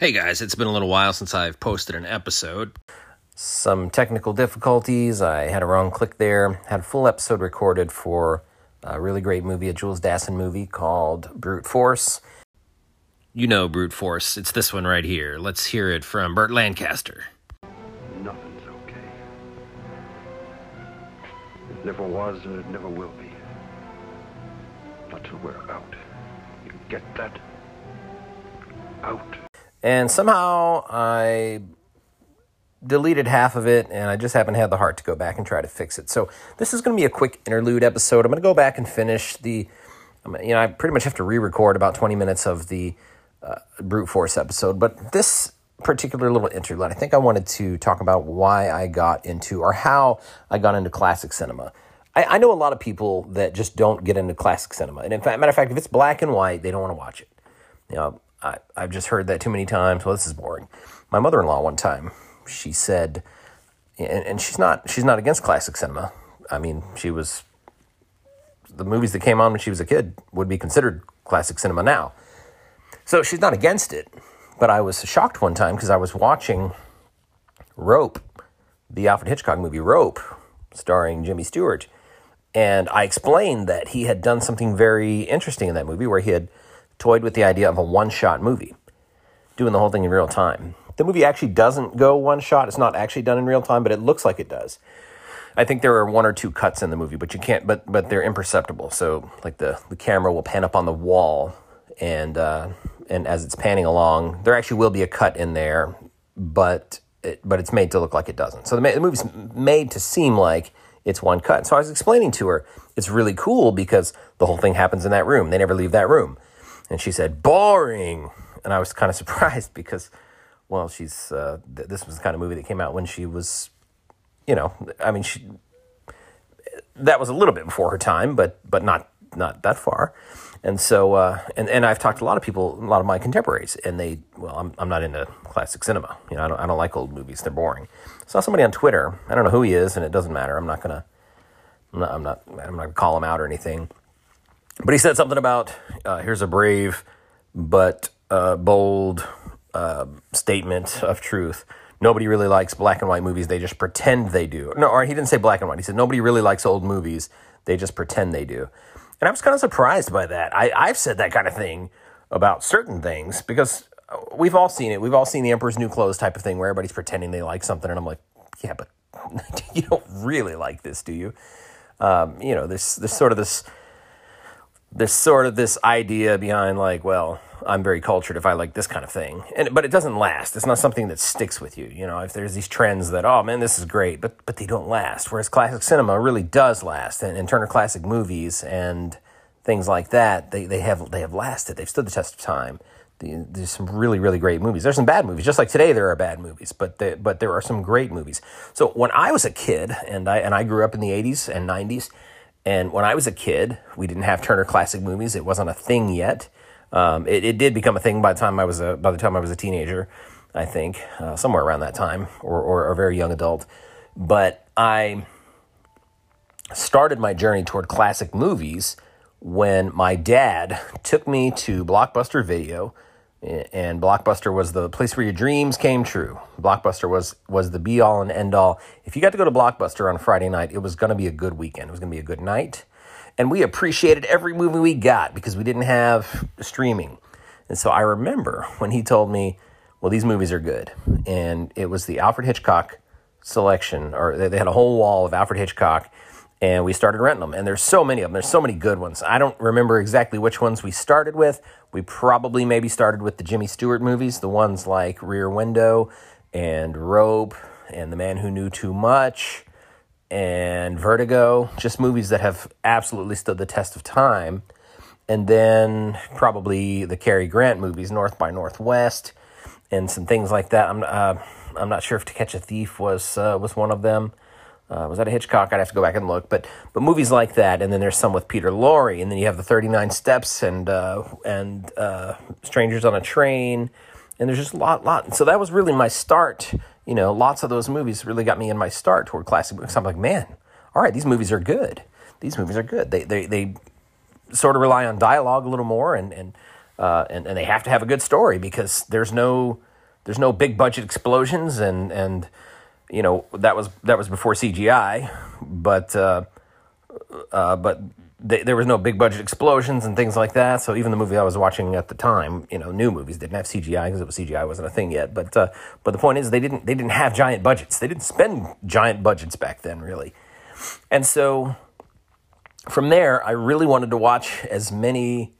Hey guys, it's been a little while since I've posted an episode. Some technical difficulties. I had a wrong click there. Had a full episode recorded for a really great movie, a Jules Dassin movie called Brute Force. You know Brute Force. It's this one right here. Let's hear it from Burt Lancaster. Nothing's okay. It never was and it never will be. Not till we're out. You get that? Out. And somehow I deleted half of it, and I just haven't had the heart to go back and try to fix it. So this is going to be a quick interlude episode. I'm going to go back and finish the, you know, I pretty much have to re-record about 20 minutes of the uh, brute force episode, but this particular little interlude, I think I wanted to talk about why I got into or how I got into classic cinema. I, I know a lot of people that just don't get into classic cinema, and in fact, matter of fact, if it's black and white, they don't want to watch it. You know, I, I've just heard that too many times. Well, this is boring. My mother-in-law one time, she said, and, and she's not she's not against classic cinema. I mean, she was the movies that came on when she was a kid would be considered classic cinema now. So she's not against it. But I was shocked one time because I was watching Rope, the Alfred Hitchcock movie Rope, starring Jimmy Stewart. And I explained that he had done something very interesting in that movie where he had toyed with the idea of a one shot movie, doing the whole thing in real time. The movie actually doesn't go one shot. It's not actually done in real time, but it looks like it does. I think there are one or two cuts in the movie, but you can't. But but they're imperceptible. So like the the camera will pan up on the wall, and uh, and as it's panning along, there actually will be a cut in there, but it, but it's made to look like it doesn't. So the, the movie's made to seem like it's one cut. So I was explaining to her, it's really cool because the whole thing happens in that room. They never leave that room. And she said, boring. And I was kind of surprised because, well, she's, uh, th- this was the kind of movie that came out when she was, you know, I mean, she, that was a little bit before her time, but, but not, not that far. And so, uh, and, and I've talked to a lot of people, a lot of my contemporaries, and they, well, I'm, I'm not into classic cinema. You know, I don't, I don't like old movies. They're boring. I saw somebody on Twitter. I don't know who he is, and it doesn't matter. I'm not going to, I'm not, I'm not, I'm not to call him out or anything. But he said something about uh, here's a brave but uh, bold uh, statement of truth. Nobody really likes black and white movies. They just pretend they do. No, or he didn't say black and white. He said nobody really likes old movies. They just pretend they do. And I was kind of surprised by that. I, I've said that kind of thing about certain things because we've all seen it. We've all seen the Emperor's New Clothes type of thing where everybody's pretending they like something. And I'm like, yeah, but you don't really like this, do you? Um, you know, this, this sort of this this sort of this idea behind like, well, I'm very cultured if I like this kind of thing. And but it doesn't last. It's not something that sticks with you. You know, if there's these trends that, oh man, this is great, but but they don't last. Whereas classic cinema really does last. And, and Turner Classic Movies and things like that, they, they have they have lasted. They've stood the test of time. The, there's some really really great movies. There's some bad movies, just like today there are bad movies, but but there are some great movies. So when I was a kid, and I and I grew up in the 80s and 90s, and when I was a kid, we didn't have Turner Classic Movies. It wasn't a thing yet. Um, it, it, did become a thing by the time I was a by the time I was a teenager, I think, uh, somewhere around that time, or, or a very young adult. But I started my journey toward classic movies when my dad took me to Blockbuster Video, and Blockbuster was the place where your dreams came true. Blockbuster was was the be all and end all. If you got to go to Blockbuster on Friday night, it was going to be a good weekend. It was going to be a good night, and we appreciated every movie we got because we didn't have streaming. And so I remember when he told me, "Well, these movies are good," and it was the Alfred Hitchcock selection, or they had a whole wall of Alfred Hitchcock and we started renting them. And there's so many of them. There's so many good ones. I don't remember exactly which ones we started with. We probably maybe started with the Jimmy Stewart movies, the ones like Rear Window and Rope and The Man Who Knew Too Much and Vertigo, just movies that have absolutely stood the test of time. And then probably the Cary Grant movies, North by Northwest, and some things like that. I'm uh, I'm not sure if To Catch a Thief was uh, was one of them. Uh, was that a Hitchcock? I'd have to go back and look. But but movies like that, and then there's some with Peter Lorre, and then you have the 39 Steps and uh, and uh, Strangers on a Train, and there's just a lot lot. So that was really my start. You know, lots of those movies really got me in my start toward classic movies. I'm like, man, all right, these movies are good. These movies are good. They they they sort of rely on dialogue a little more, and and uh, and and they have to have a good story because there's no there's no big budget explosions and and you know that was that was before CGI, but uh, uh, but they, there was no big budget explosions and things like that. So even the movie I was watching at the time, you know, new movies didn't have CGI because it was CGI wasn't a thing yet. But uh, but the point is they didn't they didn't have giant budgets. They didn't spend giant budgets back then, really. And so from there, I really wanted to watch as many,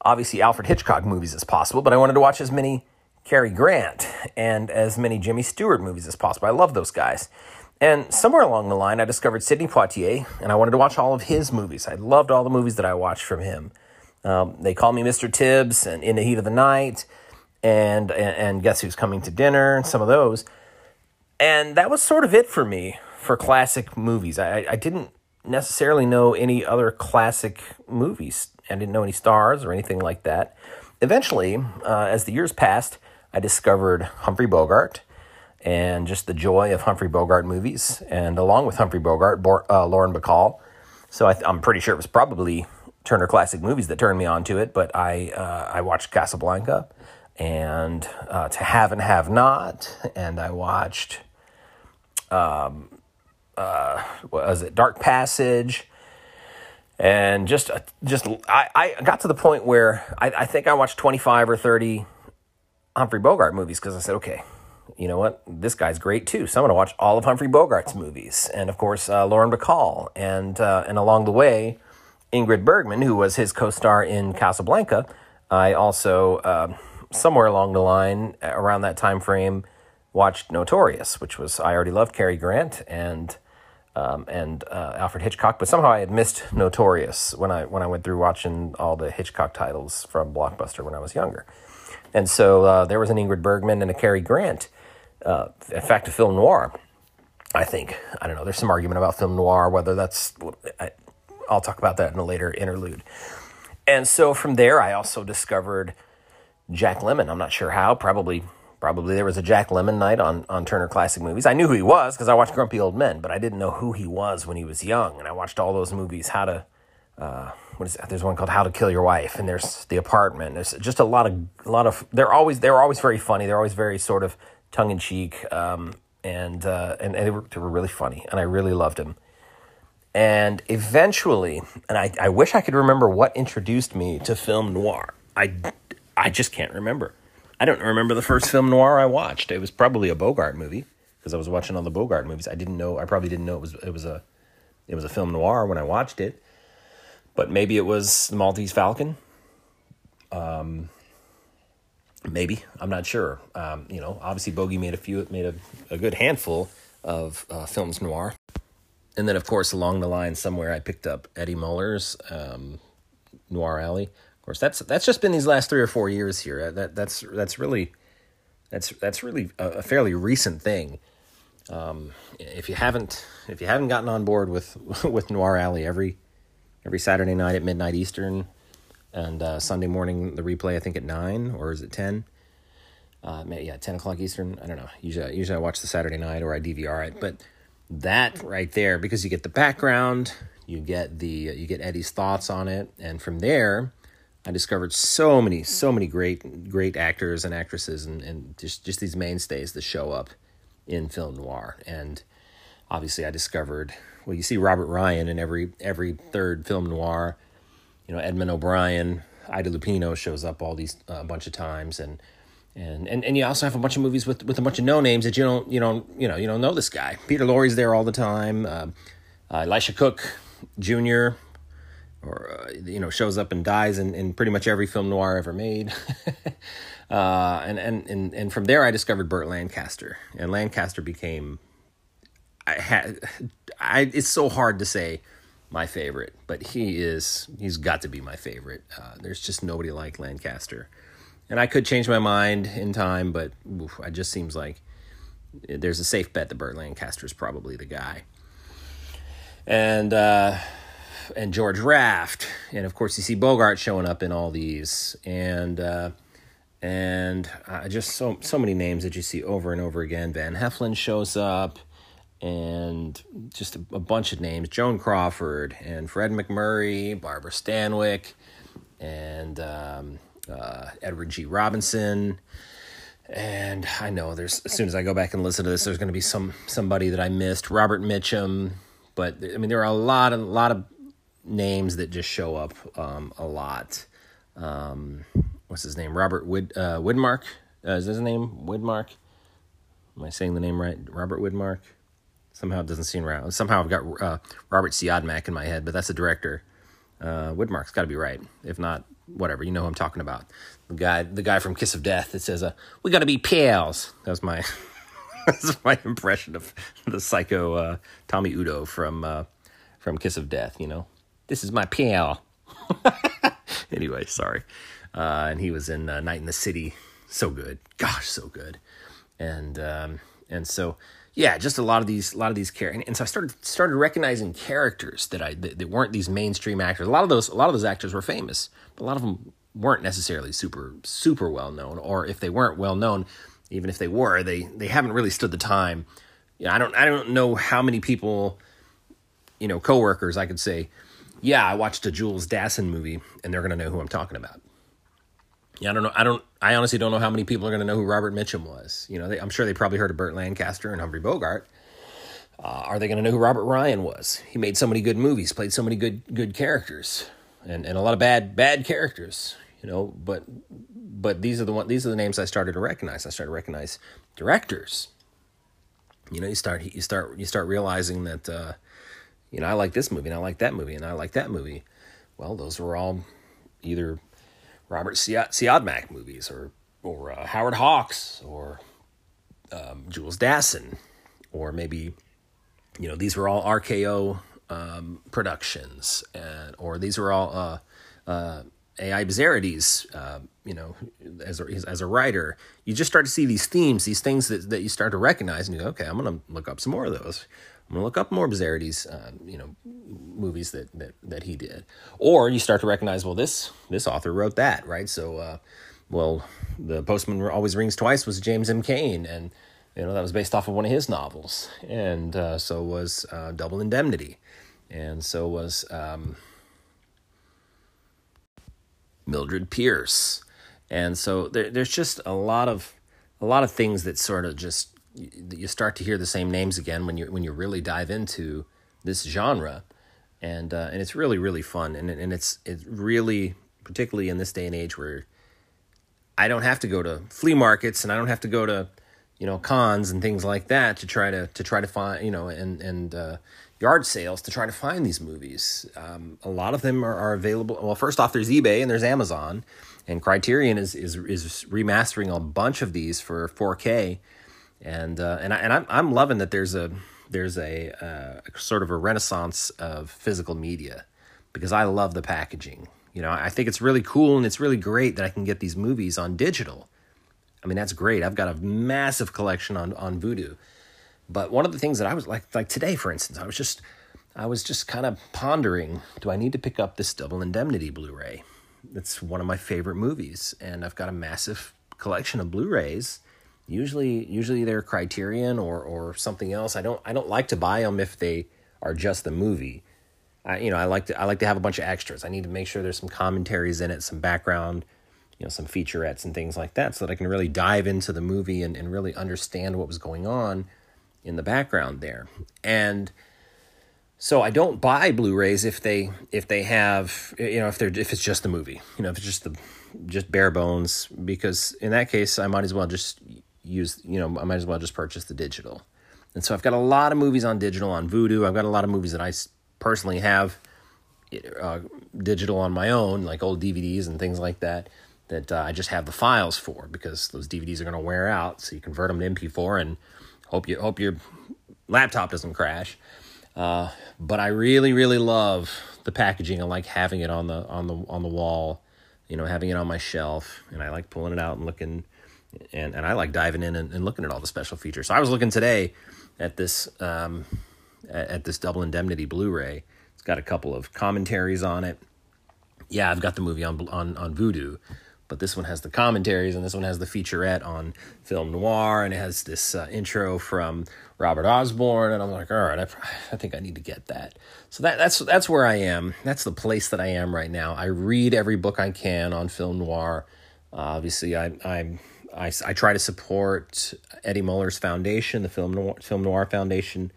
obviously Alfred Hitchcock movies as possible, but I wanted to watch as many Cary Grant and as many Jimmy Stewart movies as possible. I love those guys. And somewhere along the line, I discovered Sidney Poitier, and I wanted to watch all of his movies. I loved all the movies that I watched from him. Um, they call me Mr. Tibbs, and In the Heat of the Night, and, and and Guess Who's Coming to Dinner, and some of those. And that was sort of it for me for classic movies. I, I didn't necessarily know any other classic movies. I didn't know any stars or anything like that. Eventually, uh, as the years passed, I discovered Humphrey Bogart and just the joy of Humphrey Bogart movies, and along with Humphrey Bogart, Bo- uh, Lauren Bacall. So I am pretty sure it was probably Turner Classic Movies that turned me on to it. But I uh, I watched Casablanca and uh, To Have and Have Not, and I watched um, uh, was it Dark Passage. And just, just I, I got to the point where I, I think I watched 25 or 30 Humphrey Bogart movies because I said, okay, you know what? This guy's great too. So I'm going to watch all of Humphrey Bogart's movies, and of course uh, Lauren Bacall, and uh, and along the way, Ingrid Bergman, who was his co-star in Casablanca. I also uh, somewhere along the line around that time frame watched Notorious, which was I already loved Cary Grant and. Um, and uh, Alfred Hitchcock, but somehow I had missed Notorious when I when I went through watching all the Hitchcock titles from Blockbuster when I was younger, and so uh, there was an Ingrid Bergman and a Cary Grant uh, in fact, a film noir. I think I don't know. There's some argument about film noir whether that's. I, I'll talk about that in a later interlude. And so from there, I also discovered Jack Lemmon. I'm not sure how. Probably, probably there was a Jack Lemmon night on on Turner Classic Movies. I knew who he was because I watched Grumpy Old Men, but I didn't know who he was when he was young. And I watched all those movies. How to uh, what is that? There's one called How to Kill Your Wife, and there's The Apartment. There's just a lot of a lot of. They're always they're always very funny. They're always very sort of tongue in cheek, um, and, uh, and and they were, they were really funny, and I really loved him. And eventually, and I, I wish I could remember what introduced me to film noir. I, I just can't remember. I don't remember the first film noir I watched. It was probably a Bogart movie because I was watching all the Bogart movies. I didn't know. I probably didn't know it was it was a it was a film noir when I watched it. But maybe it was the Maltese Falcon. Um, maybe I'm not sure. Um, you know, obviously Bogey made a few, made a, a good handful of uh, films noir, and then of course along the line somewhere I picked up Eddie Muller's um, Noir Alley. Of course, that's that's just been these last three or four years here. That that's that's really that's that's really a, a fairly recent thing. Um, if you haven't if you haven't gotten on board with with Noir Alley every every Saturday night at midnight Eastern and uh, Sunday morning the replay I think at nine or is it ten? Uh, yeah, ten o'clock Eastern. I don't know. Usually, usually I watch the Saturday night or I DVR it, but that right there because you get the background, you get the you get Eddie's thoughts on it, and from there, I discovered so many so many great great actors and actresses and, and just just these mainstays that show up in film noir and obviously I discovered well you see Robert Ryan in every every third film noir you know Edmund O'Brien, Ida Lupino shows up all these uh, a bunch of times, and and and and you also have a bunch of movies with with a bunch of no names that you don't you don't you know you don't know this guy. Peter Lorre's there all the time. Uh, uh, Elisha Cook Jr. or uh, you know shows up and dies in, in pretty much every film noir ever made. Uh, and, and and and from there I discovered Burt Lancaster, and Lancaster became I had I it's so hard to say my favorite, but he is he's got to be my favorite. Uh, there's just nobody like Lancaster, and I could change my mind in time, but oof, it just seems like there's a safe bet that Burt Lancaster is probably the guy. And uh, and George Raft, and of course you see Bogart showing up in all these, and uh, and just so so many names that you see over and over again. Van Heflin shows up and just a, a, bunch of names Joan Crawford and Fred MacMurray, Barbara Stanwyck, and um, uh, Edward G. Robinson. And I know there's as soon as I go back and listen to this, there's going to be some somebody that I missed, Robert Mitchum. But I mean, there are a lot of a lot of names that just show up um, a lot. Um, what's his name? Robert Wood uh, Widmark. Uh, is his name Widmark? Am I saying the name right? Robert Widmark. Somehow it doesn't seem right. Somehow I've got uh, Robert Siodmak in my head, but that's the director. Uh, Widmark's got to be right. If not, whatever. You know who I'm talking about. The guy, the guy from Kiss of Death that says, uh, "We got to be pals." That was my, that's my impression of the psycho uh, Tommy Udo from uh, from Kiss of Death. You know, this is my pal. anyway, sorry. Uh, and he was in uh, Night in the City. So good, gosh, so good. And um, and so yeah, just a lot of these, a lot of these characters, and so I started started recognizing characters that I that, that, weren't these mainstream actors. A lot of those, a lot of those actors were famous, but a lot of them weren't necessarily super super well known. Or if they weren't well known, even if they were, they they haven't really stood the time. Yeah, I don't I don't know how many people, you know, coworkers I could say, yeah, I watched a Jules Dassin movie, and they're gonna know who I'm talking about. Yeah, I don't know. I don't. I honestly don't know how many people are going to know who Robert Mitchum was. You know, they, I'm sure they probably heard of Burt Lancaster and Humphrey Bogart. Uh, are they going to know who Robert Ryan was? He made so many good movies, played so many good good characters, and, and a lot of bad bad characters. You know, but but these are the one these are the names I started to recognize. I started to recognize directors. You know, you start you start you start realizing that uh, you know I like this movie and I like that movie and I like that movie. Well, those were all either Robert Siodmak movies or or uh, Howard Hawks or um, Jules Dassin or maybe you know these were all RKO um, productions and or these were all uh, uh, A.I. Bezzerides, uh, you know, as a, as a writer, you just start to see these themes, these things that, that you start to recognize, and you go, okay, I'm going to look up some more of those. I'm gonna look up more Bezzerides, uh, you know, movies that, that that he did, or you start to recognize, well, this this author wrote that, right? So, uh, well, the Postman Always Rings Twice was James M. Cain, and you know that was based off of one of his novels, and uh, so was uh, Double Indemnity, and so was um, Mildred Pierce, and so there, there's just a lot of a lot of things that sort of just you start to hear the same names again when you when you really dive into this genre, and uh, and it's really really fun, and and it's it's really particularly in this day and age where I don't have to go to flea markets and I don't have to go to you know cons and things like that to try to to try to find you know and and uh, yard sales to try to find these movies. Um, a lot of them are, are available. Well, first off, there's eBay and there's Amazon, and Criterion is is is remastering a bunch of these for 4K and uh, and I, and I'm I'm loving that there's a there's a, uh, sort of a renaissance of physical media because I love the packaging. You know, I think it's really cool and it's really great that I can get these movies on digital. I mean, that's great. I've got a massive collection on on Vudu. But one of the things that I was like like today for instance, I was just I was just kind of pondering, do I need to pick up this Double Indemnity Blu-ray? It's one of my favorite movies and I've got a massive collection of Blu-rays Usually, usually they're Criterion or or something else. I don't I don't like to buy them if they are just the movie. I you know I like to I like to have a bunch of extras. I need to make sure there's some commentaries in it, some background, you know, some featurettes and things like that, so that I can really dive into the movie and, and really understand what was going on in the background there. And so I don't buy Blu-rays if they if they have you know if they're if it's just the movie you know if it's just the just bare bones because in that case I might as well just use, you know, I might as well just purchase the digital. And so I've got a lot of movies on digital on Vudu. I've got a lot of movies that I personally have uh, digital on my own, like old DVDs and things like that, that uh, I just have the files for because those DVDs are going to wear out. So you convert them to MP4 and hope you hope your laptop doesn't crash. Uh, but I really, really love the packaging. I like having it on the on the on the wall, you know, having it on my shelf, and I like pulling it out and looking and and I like diving in and, and, looking at all the special features. So I was looking today at this um, at this Double Indemnity Blu-ray. It's got a couple of commentaries on it. Yeah, I've got the movie on on on Vudu, but this one has the commentaries, and this one has the featurette on film noir, and it has this uh, intro from Robert Osborne, and I'm like, all right, I, I think I need to get that. So that that's that's where I am. That's the place that I am right now. I read every book I can on film noir. Uh, obviously, I, I I I try to support Eddie Muller's foundation, the Film Noir, Film Noir Foundation.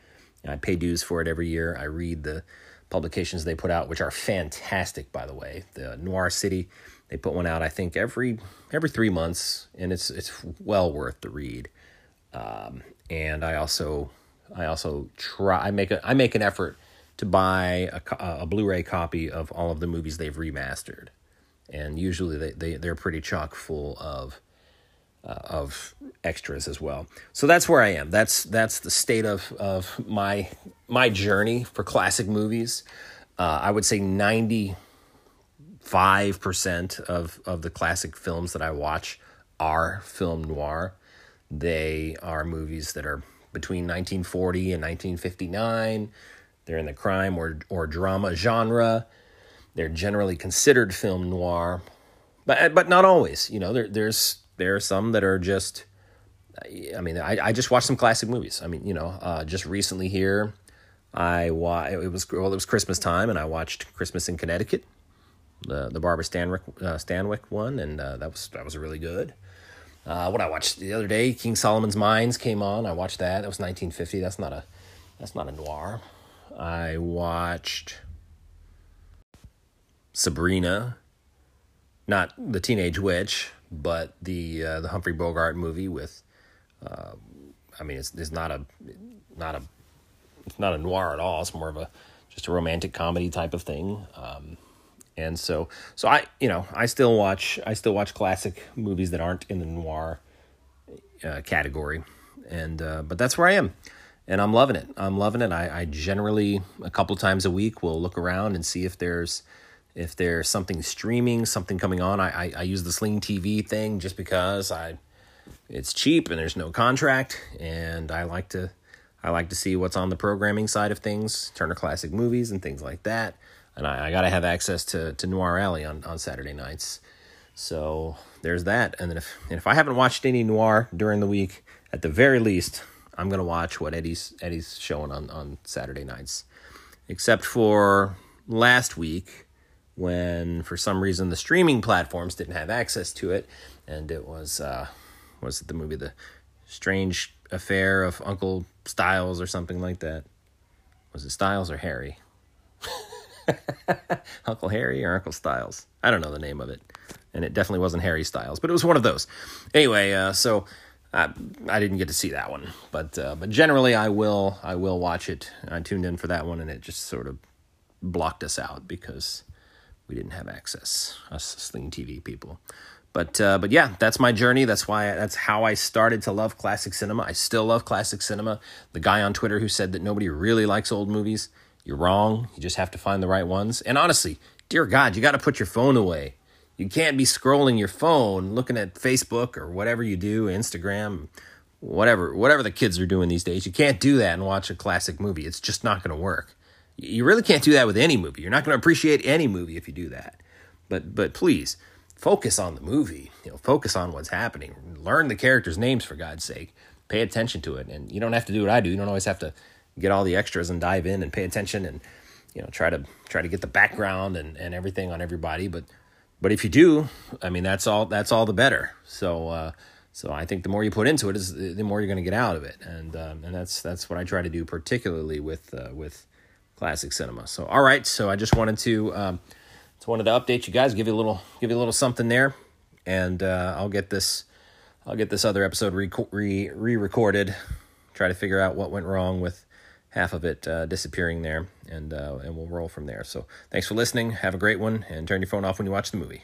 I pay dues for it every year. I read the publications they put out, which are fantastic, by the way. The Noir City, they put one out, I think, every every three months, and it's it's well worth the read. Um, and I also I also try I make a I make an effort to buy a, a Blu-ray copy of all of the movies they've remastered, and usually they, they they're pretty chock full of uh, of extras as well. So that's where I am. That's that's the state of of my my journey for classic movies. Uh, I would say ninety five percent of of the classic films that I watch are film noir. They are movies that are between 1940 and 1959. They're in the crime or or drama genre. They're generally considered film noir, but but not always. You know, there, there's there are some that are just. I mean, I, I just watched some classic movies. I mean, you know, uh, just recently here, I wa- it was well, it was Christmas time, and I watched Christmas in Connecticut, the the Barbara Stanwyck uh, one, and uh, that was that was really good. Uh, what I watched the other day, King Solomon's Mines came on. I watched that. That was 1950. That's not a that's not a noir. I watched Sabrina, not the Teenage Witch, but the uh, the Humphrey Bogart movie with, uh, I mean, it's it's not a not a it's not a noir at all. It's more of a just a romantic comedy type of thing. Um, and so so I you know I still watch I still watch classic movies that aren't in the noir uh, category, and uh, but that's where I am. And I'm loving it. I'm loving it. I, I generally a couple times a week will look around and see if there's if there's something streaming, something coming on, I, I, I use the Sling TV thing just because I it's cheap and there's no contract, and I like to I like to see what's on the programming side of things, Turner Classic Movies and things like that. And I, I got to have access to, to Noir Alley on, on Saturday nights. So there's that. And then if and if I haven't watched any noir during the week, at the very least, I'm gonna watch what Eddie's Eddie's showing on, on Saturday nights. Except for last week, when for some reason the streaming platforms didn't have access to it, and it was uh, was it the movie The Strange Affair of Uncle Styles or something like that? Was it Styles or Harry? Uncle Harry or Uncle Styles? I don't know the name of it, and it definitely wasn't Harry Styles, but it was one of those. Anyway, uh, so. I, I didn't get to see that one, but uh, but generally I will I will watch it. I tuned in for that one, and it just sort of blocked us out because we didn't have access, us Sling TV people. But uh, but yeah, that's my journey. That's why that's how I started to love classic cinema. I still love classic cinema. The guy on Twitter who said that nobody really likes old movies, you're wrong. You just have to find the right ones. And honestly, dear God, you got to put your phone away. You can't be scrolling your phone, looking at Facebook or whatever you do, Instagram, whatever whatever the kids are doing these days. You can't do that and watch a classic movie. It's just not going to work. You really can't do that with any movie. You're not going to appreciate any movie if you do that. But but please focus on the movie. You know, focus on what's happening. Learn the characters' names for God's sake. Pay attention to it, and you don't have to do what I do. You don't always have to get all the extras and dive in and pay attention and you know try to try to get the background and, and everything on everybody. But but if you do, I mean that's all that's all the better. So. Uh, so I think the more you put into it, is the more you're going to get out of it, and um, and that's that's what I try to do, particularly with uh, with classic cinema. So, all right. So I just wanted to um, just wanted to update you guys, give you a little give you a little something there, and uh, I'll get this I'll get this other episode re re recorded. Try to figure out what went wrong with half of it uh, disappearing there, and uh, and we'll roll from there. So, thanks for listening. Have a great one, and turn your phone off when you watch the movie.